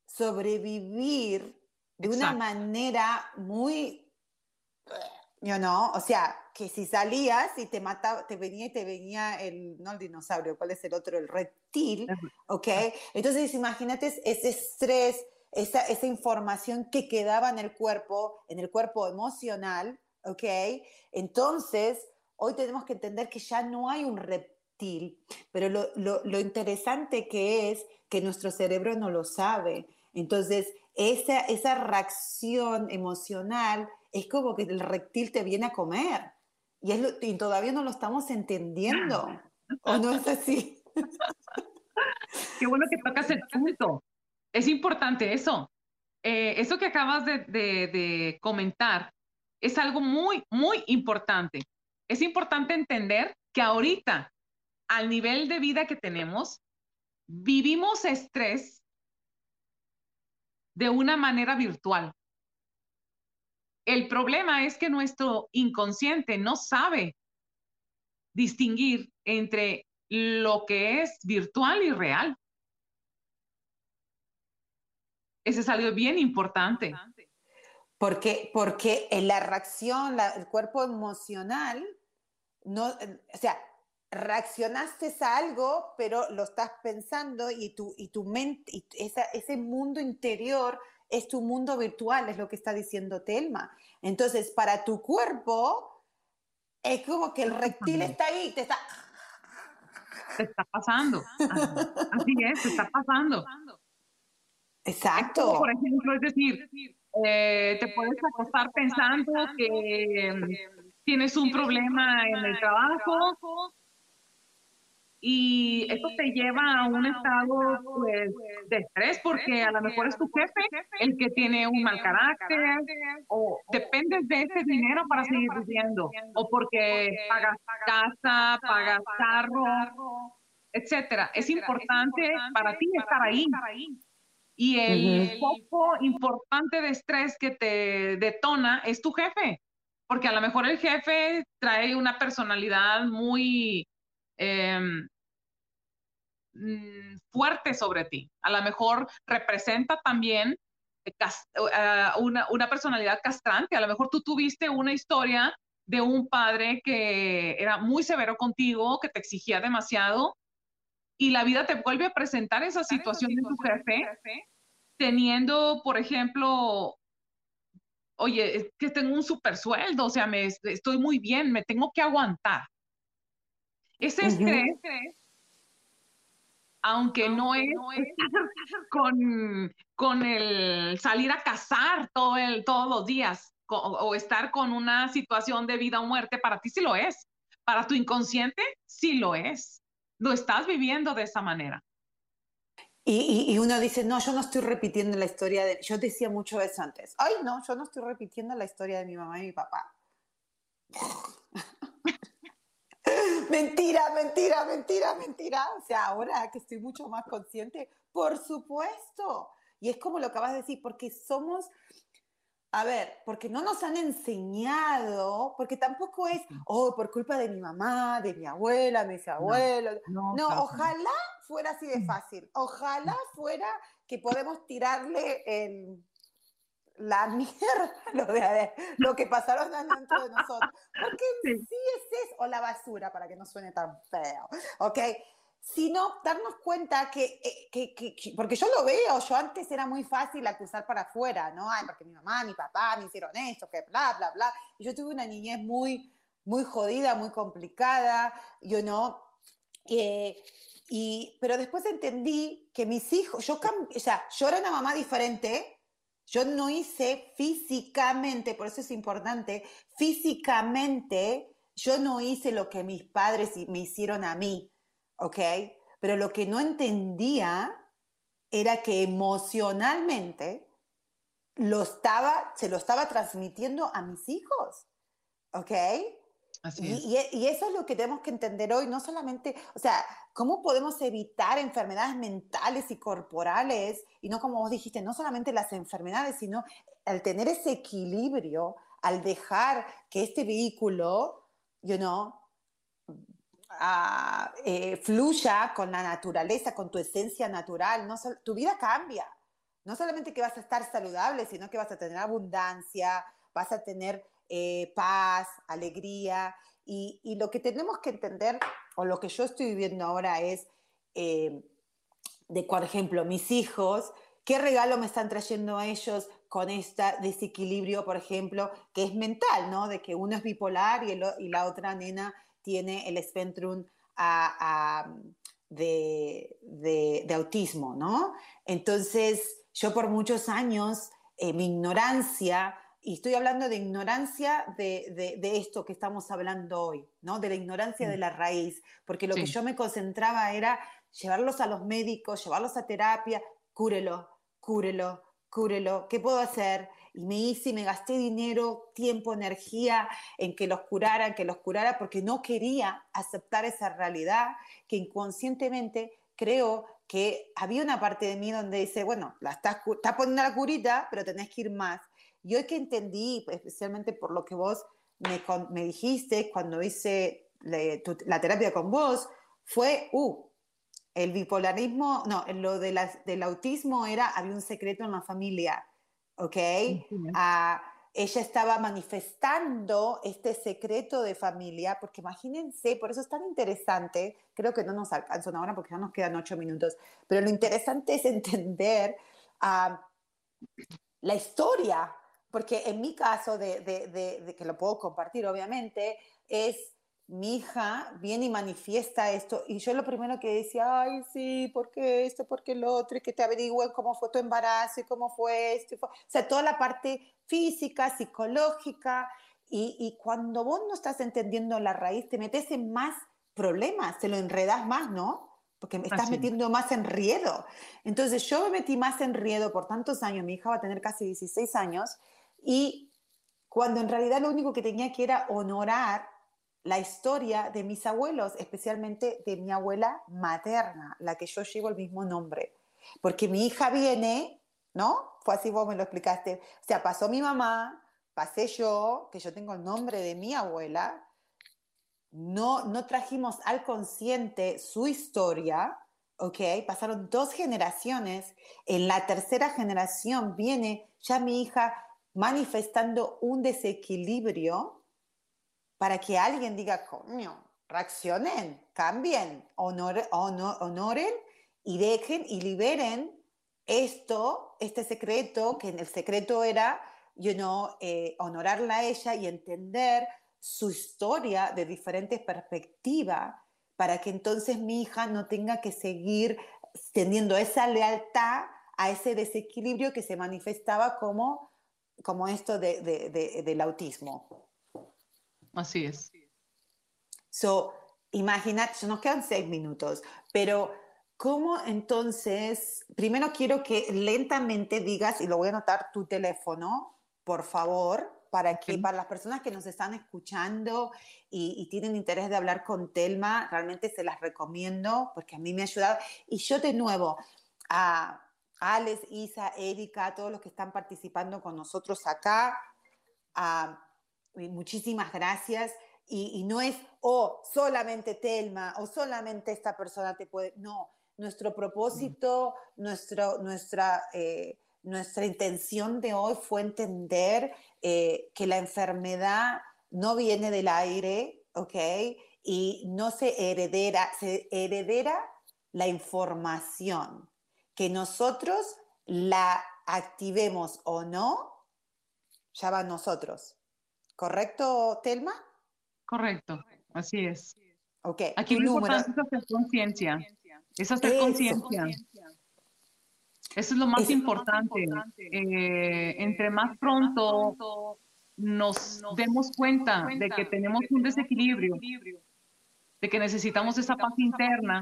sobrevivir de una manera muy, *clears throat* yo no, o sea, que si salías y te mataba, te venía y te venía el, no el dinosaurio, ¿cuál es el otro? El reptil, ¿ok? Entonces imagínate ese estrés, esa, esa información que quedaba en el cuerpo, en el cuerpo emocional, ¿ok? Entonces, hoy tenemos que entender que ya no hay un reptil, pero lo, interesante que es que nuestro cerebro no lo sabe. Entonces, esa, esa reacción emocional es como que el reptil te viene a comer. Y, es todavía no lo estamos entendiendo. ¿O no es así? Qué bueno que tocas el punto. Es importante eso. Eh, eso que acabas de comentar es algo muy, muy importante es importante entender que ahorita, al nivel de vida que tenemos, vivimos estrés de una manera virtual. El problema es que nuestro inconsciente no sabe distinguir entre lo que es virtual y real. Ese es algo bien importante. Porque, porque en la reacción, el cuerpo emocional no, o sea, reaccionaste a algo, pero lo estás pensando y tu, y tu mente, y ese mundo interior es tu mundo virtual, es lo que está diciendo Telma. Entonces, para tu cuerpo, es como que el reptil está ahí, te está... Te está pasando. Así es, te está pasando. Exacto. por ejemplo, es decir, eh, te puedes acostar pensando que tienes un problema en el trabajo y eso te lleva a un estado pues, de estrés porque a lo mejor es tu jefe el que tiene un mal carácter o dependes de ese dinero para seguir viviendo o porque pagas casa, pagas carro, etcétera. Es importante para ti estar ahí. Y el foco importante de estrés que te detona es tu jefe, porque a lo mejor el jefe trae una personalidad muy mm, fuerte sobre ti. A lo mejor representa también eh, eh, una, personalidad castrante. A lo mejor tú tuviste una historia de un padre que era muy severo contigo, que te exigía demasiado, y la vida te vuelve a presentar esa situación de tu jefe, teniendo, por ejemplo, oye, es que tengo un super sueldo, o sea, me, estoy muy bien, me tengo que aguantar. Ese estrés, aunque no es, con, con, el salir a cazar todo el, todos los días o, estar con una situación de vida o muerte, para ti sí lo es. Para tu inconsciente sí lo es. Lo estás viviendo de esa manera. Y, uno dice, no, yo no estoy repitiendo la historia de... Yo decía mucho eso antes. Ay, no, yo no estoy repitiendo la historia de mi mamá y mi papá. *laughs* mentira, mentira, mentira, mentira. O sea, ahora que estoy mucho más consciente, por supuesto. Y es como lo acabas de decir, porque somos, a ver, porque no nos han enseñado, porque tampoco es, oh, por culpa de mi mamá, de mi abuela, mis abuelos. No, no ojalá fuera así de fácil. Ojalá fuera que podemos tirarle el la mierda *laughs* lo, de, lo que pasaron dentro de nosotros. Porque sí. es eso, o la basura, para que no suene tan feo, ¿ok? Sino darnos cuenta que, eh, que, que, porque yo lo veo, yo antes era muy fácil acusar para afuera, ¿no? Ay, porque mi mamá, mi papá me hicieron esto, que bla, bla, bla. Y yo tuve una niñez muy, muy jodida, muy complicada, yo no. Eh, y, pero después entendí que mis hijos, yo, o sea, yo era una mamá diferente, yo no hice físicamente, por eso es importante, físicamente yo no hice lo que mis padres me hicieron a mí, ¿ok? Pero lo que no entendía era que emocionalmente lo estaba, se lo estaba transmitiendo a mis hijos, ¿ok? Y, y, eso es lo que tenemos que entender hoy, no solamente, o sea, cómo podemos evitar enfermedades mentales y corporales, y no como vos dijiste, no solamente las enfermedades, sino al tener ese equilibrio, al dejar que este vehículo, you know, uh, eh, fluya con la naturaleza, con tu esencia natural, no tu vida cambia. No solamente que vas a estar saludable, sino que vas a tener abundancia, vas a tener eh, paz, alegría. Y, lo que tenemos que entender, o lo que yo estoy viviendo ahora es, eh, de por ejemplo, mis hijos, ¿qué regalo me están trayendo a ellos con este desequilibrio, por ejemplo, que es mental, ¿no? De que uno es bipolar y, y la otra nena tiene el espectrum de, de, autismo, ¿no? Entonces, yo por muchos años, eh, mi ignorancia y estoy hablando de ignorancia de, de, esto que estamos hablando hoy, ¿no? De la ignorancia de mm. la raíz, porque lo que yo me concentraba era llevarlos a los médicos, llevarlos a terapia, cúrelo, cúrelo, cúrelo, ¿qué puedo hacer? Y me hice y me gasté dinero, tiempo, energía en que los curaran, que los curara, porque no quería aceptar esa realidad que inconscientemente creo que había una parte de mí donde dice, bueno, la estás, estás poniendo la curita, pero tenés que ir más. Y hoy que entendí, especialmente por lo que vos me, me dijiste cuando hice la terapia con vos, fue, uh, el bipolarismo, no, lo de del autismo era, había un secreto en la familia, ¿ok? Ah, ella estaba manifestando este secreto de familia, porque imagínense, por eso es tan interesante, creo que no nos alcanza una hora porque ya nos quedan ocho minutos, pero lo interesante es entender ah, la historia, porque en mi caso, de, de, que lo puedo compartir obviamente, es mi hija viene y manifiesta esto, y yo lo primero que decía, ay, sí, ¿por qué esto? ¿Por qué lo otro? Y que te averigüen cómo fue tu embarazo y cómo fue esto. O sea, toda la parte física, psicológica, y, y, cuando vos no estás entendiendo la raíz, te metes en más problemas, te lo enredas más, ¿no? Porque me estás metiendo más en riedo. Entonces yo me metí más en riedo por tantos años, mi hija va a tener casi 16 años, y cuando en realidad lo único que tenía que era honorar la historia de mis abuelos, especialmente de mi abuela materna, la que yo llevo el mismo nombre. Porque mi hija viene, ¿no? Fue así vos me lo explicaste. O sea, pasó mi mamá, pasé yo, que yo tengo el nombre de mi abuela. No, no trajimos al consciente su historia, ¿ok? Pasaron dos generaciones. En la tercera generación viene ya mi hija manifestando un desequilibrio para que alguien diga, coño, reaccionen, cambien, honoren y dejen y liberen esto, este secreto, que en el secreto era, you know, eh, honorarla a ella y entender su historia de diferentes perspectivas para que entonces mi hija no tenga que seguir teniendo esa lealtad a ese desequilibrio que se manifestaba como, como esto del autismo. Así es. So, imagínate, nos quedan seis minutos, pero ¿cómo entonces? Primero quiero que lentamente digas, y lo voy a anotar tu teléfono, por favor, para que para las personas que nos están escuchando y, tienen interés de hablar con Telma, realmente se las recomiendo porque a mí me ha ayudado. Y yo de nuevo, a Alex, Isa, Erika, todos los que están participando con nosotros acá, a muchísimas gracias. Y, no es, oh, solamente Telma o solamente esta persona te puede, no, nuestro propósito, nuestro, nuestra, eh, nuestra intención de hoy fue entender eh, que la enfermedad no viene del aire, ¿ok? Y no se heredera, se heredera la información. Que nosotros la activemos o no, ya va nosotros. ¿Correcto, Telma? Correcto, así es. Ok. Aquí lo importante es hacer conciencia. Es hacer conciencia. Eso es lo más importante. Eh, entre más pronto nos demos cuenta de que tenemos un desequilibrio, de que necesitamos esa paz interna,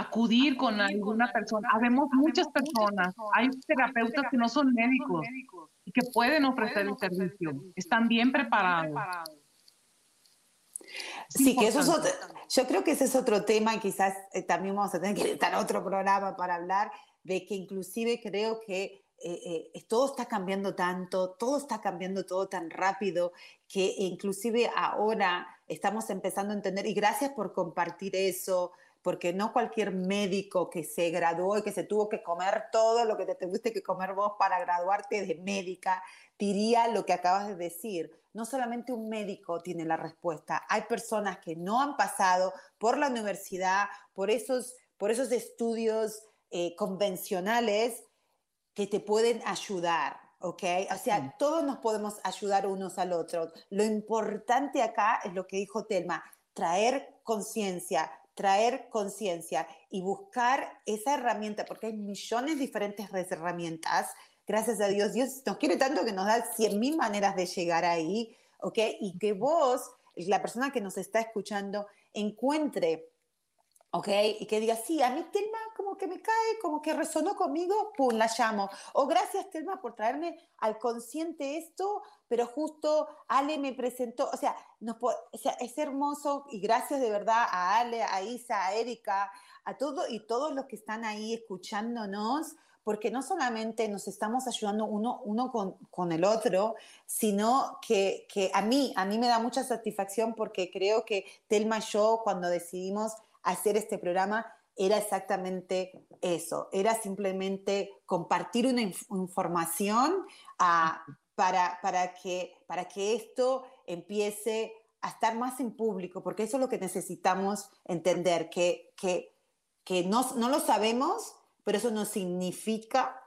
acudir con alguna persona. Habemos muchas personas, hay terapeutas que no son médicos y que pueden ofrecer el servicio, están bien preparados. Sí, que eso es otro, yo creo que ese es otro tema y quizás eh, también vamos a tener que estar otro programa para hablar de que inclusive creo que eh, eh, todo está cambiando tanto, todo está cambiando todo tan rápido que inclusive ahora estamos empezando a entender, y gracias por compartir eso, porque no cualquier médico que se graduó y que se tuvo que comer todo lo que te tuviste que comer vos para graduarte de médica, diría lo que acabas de decir. No solamente un médico tiene la respuesta, hay personas que no han pasado por la universidad, por esos, por esos estudios eh, convencionales que te pueden ayudar. ¿ok? O sea, todos nos podemos ayudar unos al otro. Lo importante acá es lo que dijo Telma, traer conciencia, traer conciencia y buscar esa herramienta, porque hay millones de diferentes herramientas. Gracias a Dios, Dios nos quiere tanto que nos da cien mil maneras de llegar ahí, ¿ok? Y que vos, la persona que nos está escuchando, encuentre ¿ok? Y que diga, sí, a mí Telma como que me cae, como que resonó conmigo, pum, la llamo. O gracias Telma por traerme al consciente esto, pero justo Ale me presentó, o sea, es hermoso y gracias de verdad a Ale, a Isa, a Erika, a todo y todos los que están ahí escuchándonos, porque no solamente nos estamos ayudando uno, con, el otro, sino que, que a mí, a mí me da mucha satisfacción porque creo que Telma y yo cuando decidimos hacer este programa era exactamente eso, era simplemente compartir una información para, para, que, para que esto empiece a estar más en público, porque eso es lo que necesitamos entender, que, que, que no, no lo sabemos, pero eso no significa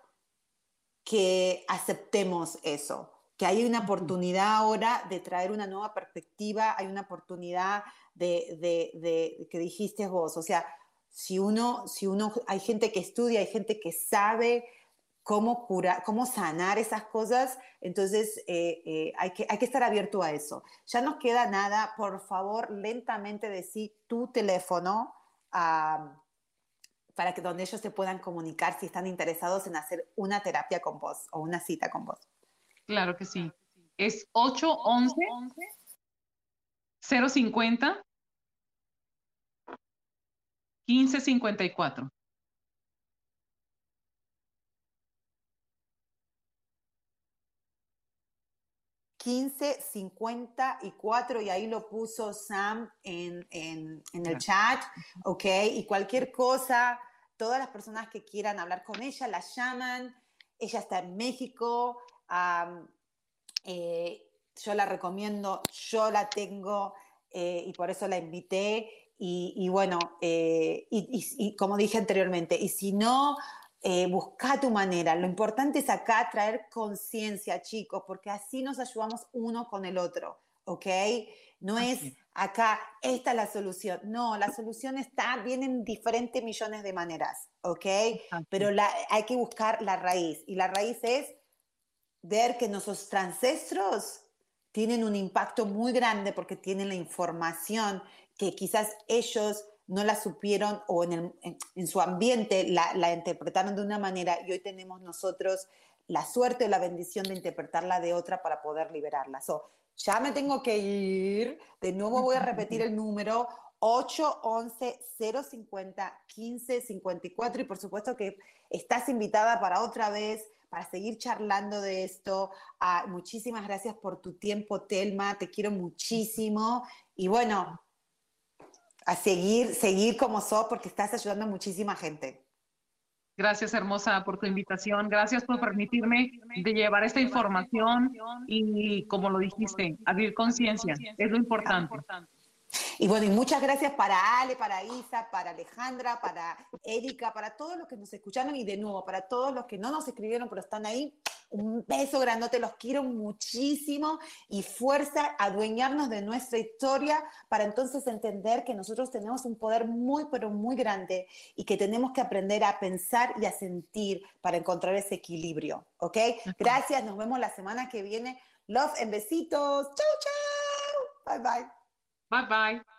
que aceptemos eso, que hay una oportunidad ahora de traer una nueva perspectiva, hay una oportunidad de, de, de, que dijiste vos, o sea, si uno, si uno, hay gente que estudia, hay gente que sabe cómo curar, cómo sanar esas cosas, entonces eh, eh, hay, que, hay que estar abierto a eso. Ya nos queda nada, por favor, lentamente decir tu teléfono para que donde ellos se puedan comunicar si están interesados en hacer una terapia con vos o una cita con vos. Claro que sí. Es 811 050 1554. Cuatro y ahí lo puso Sam en, en, en el chat, ¿ok? Y cualquier cosa, todas las personas que quieran hablar con ella la llaman, ella está en México, eh, yo la recomiendo, yo la tengo eh, y por eso la invité y, bueno, eh, y, como dije anteriormente, y si no, eh, busca tu manera. Lo importante es acá traer conciencia, chicos, porque así nos ayudamos uno con el otro, ¿ok? No es acá, esta es la solución. No, la solución está, vienen diferentes millones de maneras, ¿ok? Pero la, hay que buscar la raíz. Y la raíz es ver que nuestros ancestros tienen un impacto muy grande porque tienen la información que quizás ellos no la supieron o en, en, su ambiente la, la, interpretaron de una manera y hoy tenemos nosotros la suerte o la bendición de interpretarla de otra para poder liberarla. So, ya me tengo que ir. De nuevo voy a repetir el número 811-050-1554 y por supuesto que estás invitada para otra vez para seguir charlando de esto. Ah, muchísimas gracias por tu tiempo, Telma. Te quiero muchísimo. Y bueno, a seguir, seguir como sos porque estás ayudando a muchísima gente. Gracias, hermosa, por tu invitación. Gracias por permitirme de llevar esta información y, como lo dijiste, abrir conciencia. Es lo importante. Y bueno, y muchas gracias para Ale, para Isa, para Alejandra, para Erika, para todos los que nos escucharon y de nuevo, para todos los que no nos escribieron pero están ahí. Un beso grandote, los quiero muchísimo y fuerza a adueñarnos de nuestra historia para entonces entender que nosotros tenemos un poder muy, pero muy grande y que tenemos que aprender a pensar y a sentir para encontrar ese equilibrio. ¿Ok? Gracias, nos vemos la semana que viene. Love en besitos. Chau, chau. Bye, bye. Bye bye.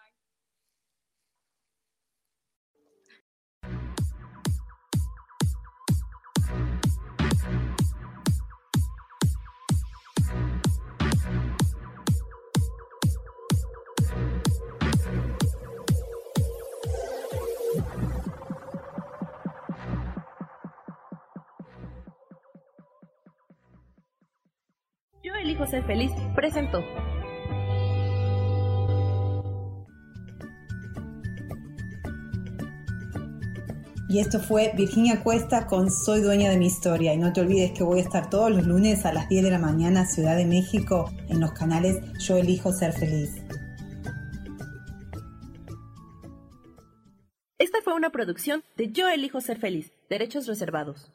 Elijo ser feliz presento. Y esto fue Virginia Cuesta con Soy dueña de mi historia. Y no te olvides que voy a estar todos los lunes a las 10 de la mañana Ciudad de México en los canales Yo elijo ser feliz. Esta fue una producción de Yo elijo ser feliz, derechos reservados.